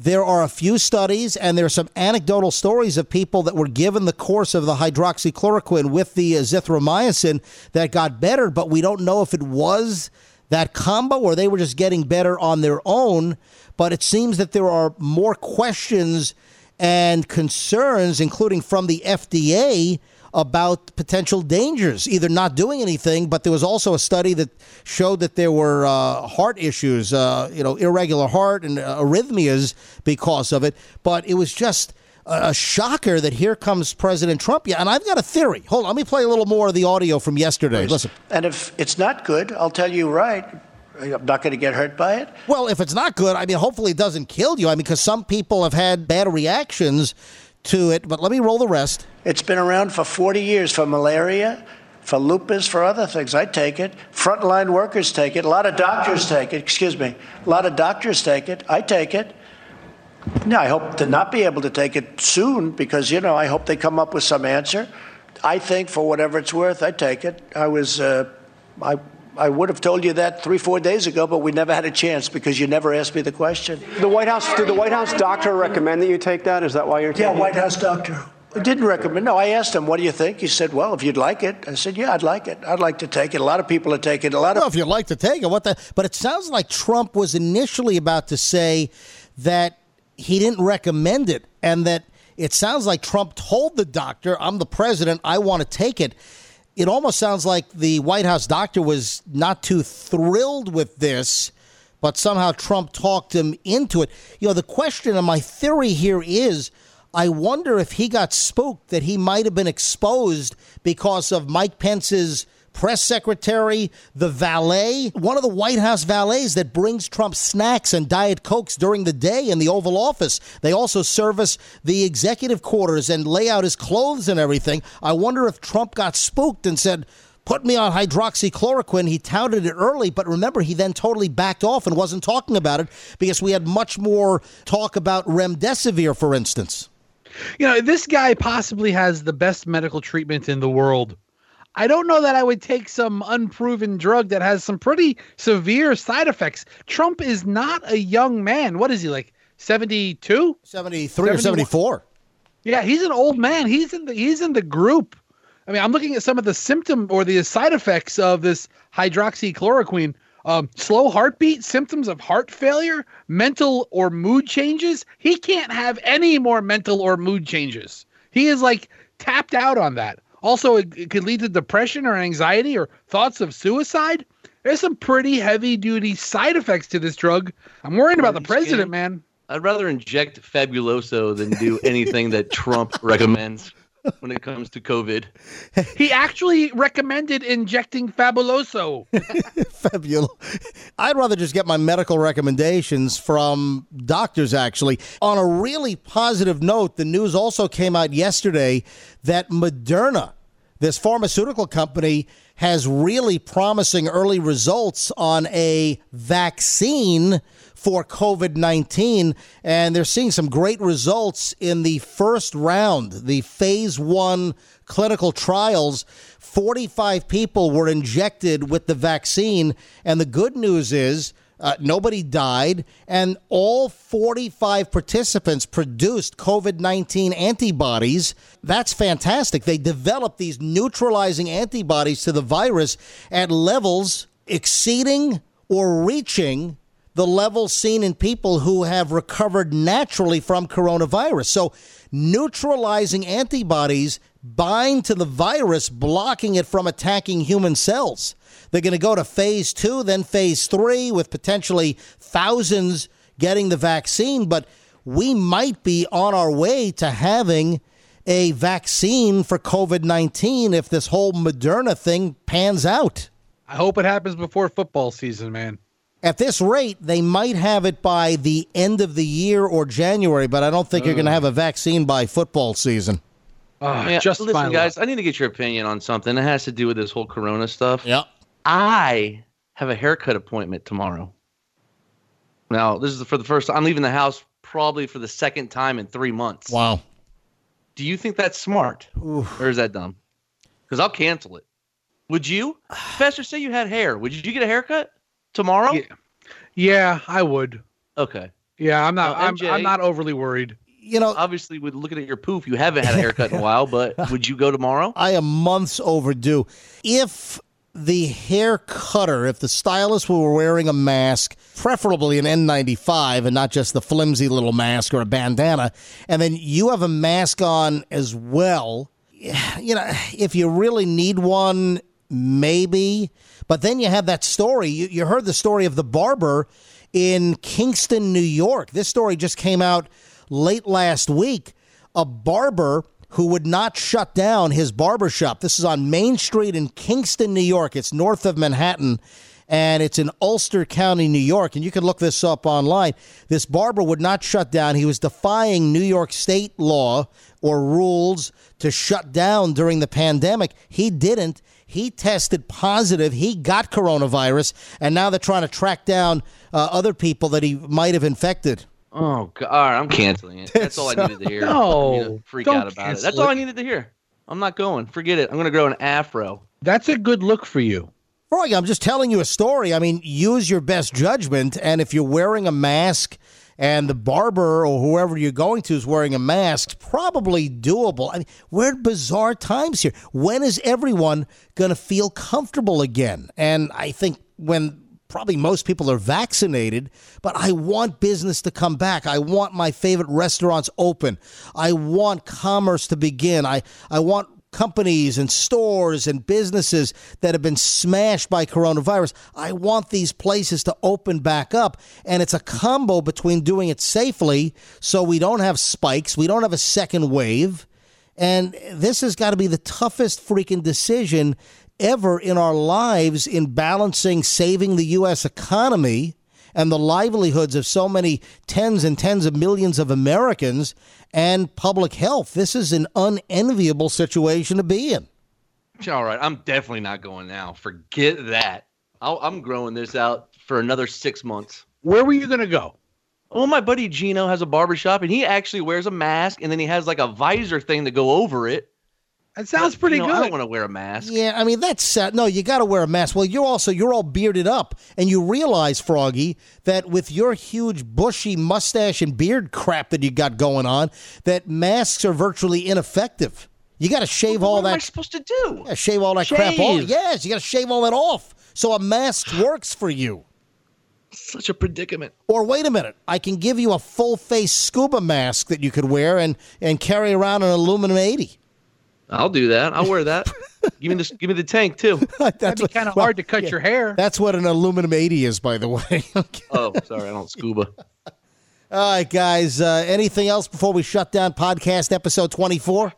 There are a few studies, and there are some anecdotal stories of people that were given the course of the hydroxychloroquine with the uh, azithromycin that got better, but we don't know if it was that combo or they were just getting better on their own. But it seems that there are more questions and concerns, including from the FDA, about potential dangers, either not doing anything, but there was also a study that showed that there were uh, heart issues, uh, you know, irregular heart and uh, arrhythmias because of it. But it was just a shocker that here comes President Trump. Yeah, and I've got a theory. Hold on, let me play a little more of the audio from yesterday. Listen. And if it's not good, I'll tell you right. I'm not going to get hurt by it. Well, if it's not good, I mean, hopefully it doesn't kill you. I mean, because some people have had bad reactions to it. But let me roll the rest. It's been around for 40 years for malaria, for lupus, for other things. I take it. Frontline workers take it. A lot of doctors take it. Excuse me. A lot of doctors take it. I take it. No, I hope to not be able to take it soon because, you know, I hope they come up with some answer. I think for whatever it's worth, I take it. I was, uh, I, I would have told you that three, four days ago, but we never had a chance because you never asked me the question. The White House, did the White House doctor recommend that you take that? Is that why you're taking Yeah, White House doctor. I didn't recommend. No, I asked him, "What do you think?" He said, "Well, if you'd like it." I said, "Yeah, I'd like it. I'd like to take it." A lot of people are taking it. A lot of Well, if you'd like to take it, what the? But it sounds like Trump was initially about to say that he didn't recommend it, and that it sounds like Trump told the doctor, "I'm the president. I want to take it." It almost sounds like the White House doctor was not too thrilled with this, but somehow Trump talked him into it. You know, the question and my theory here is. I wonder if he got spooked that he might have been exposed because of Mike Pence's press secretary, the valet, one of the White House valets that brings Trump snacks and Diet Cokes during the day in the Oval Office. They also service the executive quarters and lay out his clothes and everything. I wonder if Trump got spooked and said, Put me on hydroxychloroquine. He touted it early, but remember, he then totally backed off and wasn't talking about it because we had much more talk about remdesivir, for instance. You know, this guy possibly has the best medical treatment in the world. I don't know that I would take some unproven drug that has some pretty severe side effects. Trump is not a young man. What is he like? 72? 73 or 74. Yeah, he's an old man. He's in the he's in the group. I mean, I'm looking at some of the symptom or the side effects of this hydroxychloroquine. Um, slow heartbeat, symptoms of heart failure, mental or mood changes. He can't have any more mental or mood changes. He is like tapped out on that. Also, it, it could lead to depression or anxiety or thoughts of suicide. There's some pretty heavy duty side effects to this drug. I'm worried about the president, man. I'd rather inject Fabuloso than do anything that Trump recommends when it comes to COVID. He actually recommended injecting Fabuloso. Fabulous. I'd rather just get my medical recommendations from doctors, actually. On a really positive note, the news also came out yesterday that Moderna, this pharmaceutical company has really promising early results on a vaccine for COVID 19. And they're seeing some great results in the first round, the phase one clinical trials. 45 people were injected with the vaccine. And the good news is, uh, nobody died, and all 45 participants produced COVID 19 antibodies. That's fantastic. They developed these neutralizing antibodies to the virus at levels exceeding or reaching the levels seen in people who have recovered naturally from coronavirus. So, neutralizing antibodies bind to the virus, blocking it from attacking human cells. They're going to go to phase two, then phase three, with potentially thousands getting the vaccine. But we might be on our way to having a vaccine for COVID 19 if this whole Moderna thing pans out. I hope it happens before football season, man. At this rate, they might have it by the end of the year or January, but I don't think you're going to have a vaccine by football season. Ah, Yeah, just listen, guys, luck. I need to get your opinion on something. It has to do with this whole Corona stuff. Yeah. I have a haircut appointment tomorrow. Now, this is for the first. I'm leaving the house probably for the second time in three months. Wow. Do you think that's smart, or is that dumb? Because I'll cancel it. Would you, Fester? Say you had hair. Would you get a haircut tomorrow? Yeah, yeah I would. Okay. Yeah, I'm not. Now, I'm, I'm not overly worried. You know, Obviously, with looking at your poof, you haven't had a haircut in a while. But would you go tomorrow? I am months overdue. If the hair cutter, if the stylist were wearing a mask, preferably an N95 and not just the flimsy little mask or a bandana, and then you have a mask on as well, you know, if you really need one, maybe. But then you have that story. You, you heard the story of the barber in Kingston, New York. This story just came out late last week. A barber who would not shut down his barber shop. This is on Main Street in Kingston, New York. It's north of Manhattan and it's in Ulster County, New York. And you can look this up online. This barber would not shut down. He was defying New York state law or rules to shut down during the pandemic. He didn't. He tested positive. He got coronavirus. And now they're trying to track down uh, other people that he might have infected. Oh God! All right, I'm canceling it. That's all I needed to hear. No, I need to freak don't out about it. cancel That's all. I needed to hear. I'm not going. Forget it. I'm gonna grow an afro. That's a good look for you. Roy, I'm just telling you a story. I mean, use your best judgment. And if you're wearing a mask and the barber or whoever you're going to is wearing a mask, probably doable. I mean, we're in bizarre times here. When is everyone going to feel comfortable again? And I think when probably most people are vaccinated, but I want business to come back. I want my favorite restaurants open. I want commerce to begin. I, I want companies and stores and businesses that have been smashed by coronavirus. I want these places to open back up. And it's a combo between doing it safely so we don't have spikes, we don't have a second wave. And this has got to be the toughest freaking decision ever in our lives in balancing saving the U.S. economy and the livelihoods of so many tens and tens of millions of Americans and public health. This is an unenviable situation to be in. All right, I'm definitely not going now. Forget that. I'll, I'm growing this out for another six months. Where were you going to go? Well, my buddy Gino has a barbershop and he actually wears a mask and then he has like a visor thing to go over it. That sounds pretty you know, I don't want to wear a mask. Yeah, I mean that's sad. No, you got to wear a mask. Well, you're also you're all bearded up, and you realize, Froggy, that with your huge bushy mustache and beard crap that you got going on, that masks are virtually ineffective. You got to shave all that. what am I that. supposed to do? Yeah, shave all that crap off. Yes, you got to shave all that off so a mask works for you. Such a predicament. Or wait a minute, I can give you a full face scuba mask that you could wear and and carry around an aluminum eighty. I'll do that. I'll wear that. give me this. Give me the tank too. That'd be kind of hard to cut your hair. That's what an aluminum eighty is, by the way. Okay. Oh, sorry, I don't scuba. All right, guys. Uh, anything else before we shut down podcast episode 24?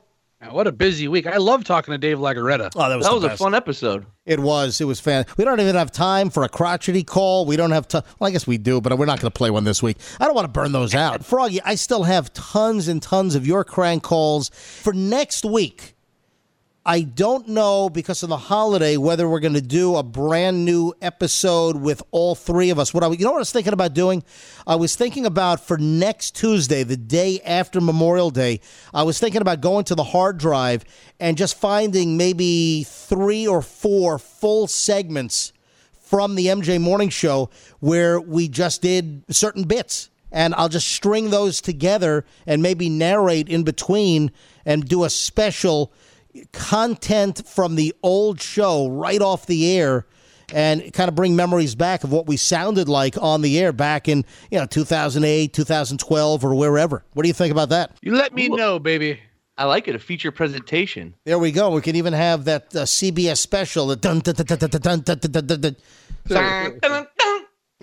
What a busy week. I love talking to Dave Lagaretta. Oh, that was That the was a fun episode. It was. It was fan. We don't even have time for a crotchety call. We don't have time. Well, I guess we do, but we're not going to play one this week. I don't want to burn those out. Froggy, I still have tons and tons of your crank calls for next week. I don't know because of the holiday whether we're going to do a brand new episode with all three of us. What I, you know what I was thinking about doing? I was thinking about for next Tuesday, the day after Memorial Day. I was thinking about going to the hard drive and just finding maybe three or four full segments from the MJ Morning Show where we just did certain bits. And I'll just string those together and maybe narrate in between and do a special content from the old show right off the air and kind of bring memories back of what we sounded like on the air back in you know 2008 2012 or wherever what do you think about that You let me know, baby. I like it. A feature presentation. there we go we can even have that uh, cbs special the dun, dun, dun, dun, dun, dun, dun, dun, dun, dun, dun.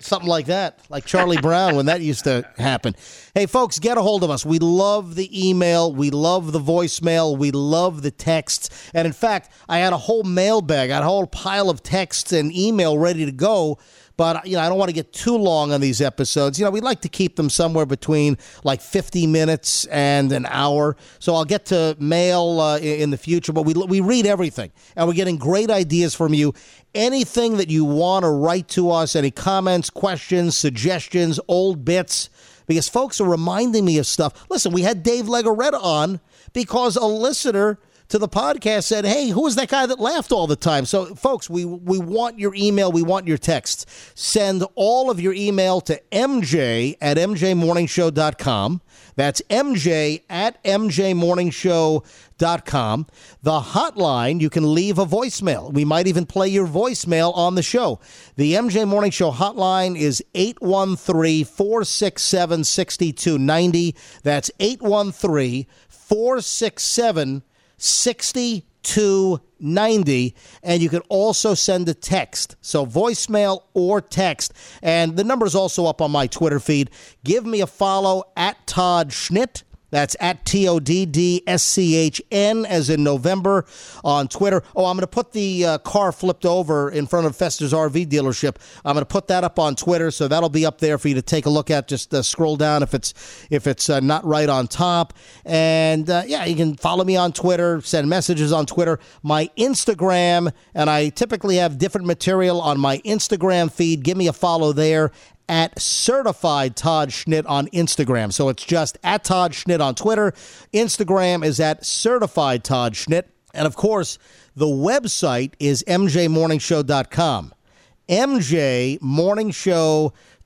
Something like that, like Charlie Brown when that used to happen. Hey, folks, get a hold of us. We love the email, we love the voicemail, we love the texts, and in fact, I had a whole mailbag, I had a whole pile of texts and email ready to go. But you know, I don't want to get too long on these episodes. You know, we like to keep them somewhere between like 50 minutes and an hour. So I'll get to mail uh, in the future. But we we read everything, and we're getting great ideas from you. Anything that you want to write to us, any comments, questions, suggestions, old bits, because folks are reminding me of stuff. Listen, we had Dave Legaretta on because a listener to the podcast said, "Hey, who was that guy that laughed all the time?" So, folks, we we want your email, we want your texts. Send all of your email to mj at mjmorningshow.com. That's mj at mjmorningshow.com. The hotline, you can leave a voicemail. We might even play your voicemail on the show. The MJ Morning Show hotline is 813 467 6290. That's 813 467 6290 and you can also send a text so voicemail or text. And the number is also up on my twitter feed. Give me a follow at todd schnitt that's at T O D D S C H N, as in November, on Twitter. Oh, I'm going to put the uh, car flipped over in front of Fester's RV dealership. I'm going to put that up on Twitter, so that'll be up there for you to take a look at. Just uh, scroll down if it's if it's uh, not right on top. And uh, yeah, you can follow me on Twitter, send messages on Twitter. My Instagram, and I typically have different material on my Instagram feed. Give me a follow there at certified Todd Schnitt on Instagram. So it's just at Todd Schnitt on Twitter. Instagram is at certified Todd Schnitt. And of course, the website is mjmorningshow.com.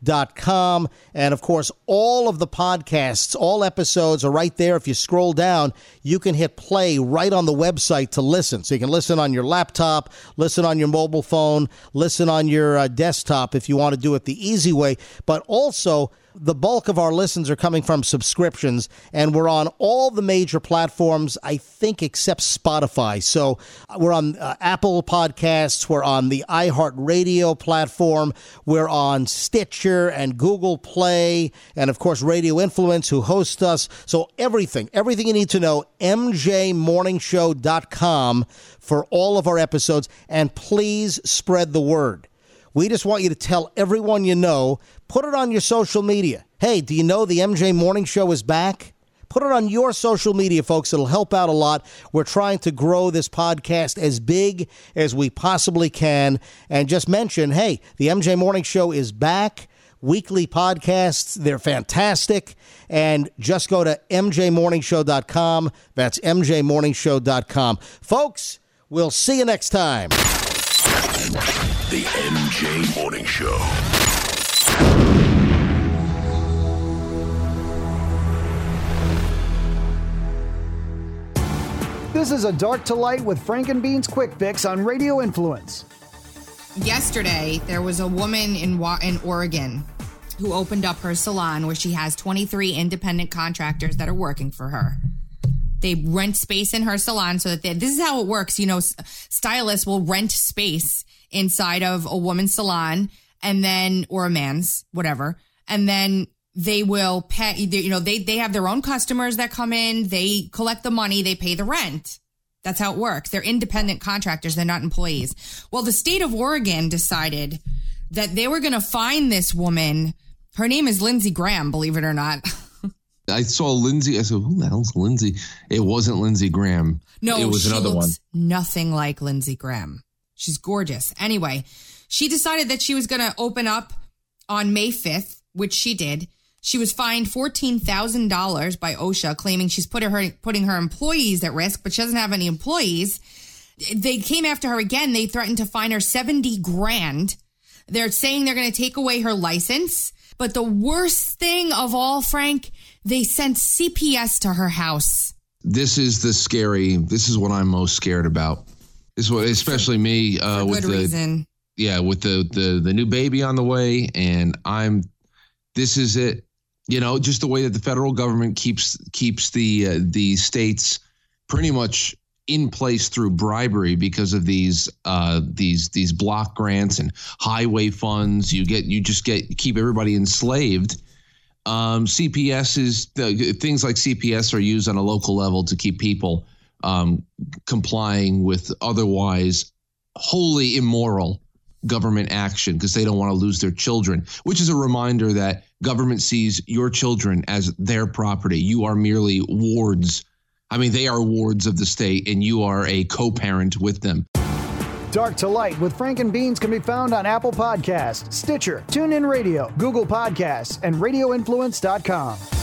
mjmorningshow.com. And of course, all of the podcasts, all episodes are right there. If you scroll down, you can hit play right on the website to listen. So you can listen on your laptop, listen on your mobile phone, listen on your uh, desktop if you want to do it the easy way. But also, the bulk of our listens are coming from subscriptions, and we're on all the major platforms, I think, except Spotify. So uh, we're on uh, Apple Podcasts, we're on the iHeartRadio platform, we're on Stitcher and Google Play, and of course, Radio Influence, who host us. So everything, everything you need to know, mjmorningshow.com for all of our episodes, and please spread the word. We just want you to tell everyone you know. Put it on your social media. Hey, do you know the MJ Morning Show is back? Put it on your social media, folks. It'll help out a lot. We're trying to grow this podcast as big as we possibly can. And just mention hey, the MJ Morning Show is back. Weekly podcasts, they're fantastic. And just go to mjmorningshow.com. That's mjmorningshow.com. Folks, we'll see you next time. The MJ Morning Show. This is a dark to light with Frank and Beans Quick Fix on Radio Influence. yesterday there was a woman in Wa- in Oregon who opened up her salon where she has 23 independent contractors that are working for her. They rent space in her salon so that they, this is how it works. You know, stylists will rent space inside of a woman's salon and then, or a man's, whatever. And then they will pay, you know, they, they have their own customers that come in, they collect the money, they pay the rent. That's how it works. They're independent contractors. They're not employees. Well, the state of Oregon decided that they were going to find this woman. Her name is Lindsey Graham, believe it or not. I saw Lindsey. I said, "Who the hell's Lindsey?" It wasn't Lindsey Graham. No, it was another one. Nothing like Lindsey Graham. She's gorgeous. Anyway, she decided that she was going to open up on May 5th, which she did. She was fined $14,000 by OSHA, claiming she's put her, putting her employees at risk, but she doesn't have any employees. They came after her again. They threatened to fine her 70 grand. They're saying they're going to take away her license. But the worst thing of all, Frank, they sent CPS to her house. This is the scary. This is what I'm most scared about. This is what, especially me, uh, with Good the reason. yeah, with the the the new baby on the way, and I'm. This is it. You know, just the way that the federal government keeps keeps the uh, the states pretty much in place through bribery because of these uh, these these block grants and highway funds. You get you just get keep everybody enslaved. Um, CPS is things like CPS are used on a local level to keep people um, complying with otherwise wholly immoral government action because they don't want to lose their children, which is a reminder that government sees your children as their property. You are merely wards. I mean, they are wards of the state, and you are a co parent with them. Dark to Light with Frank and Beans can be found on Apple Podcasts, Stitcher, TuneIn Radio, Google Podcasts, and RadioInfluence.com.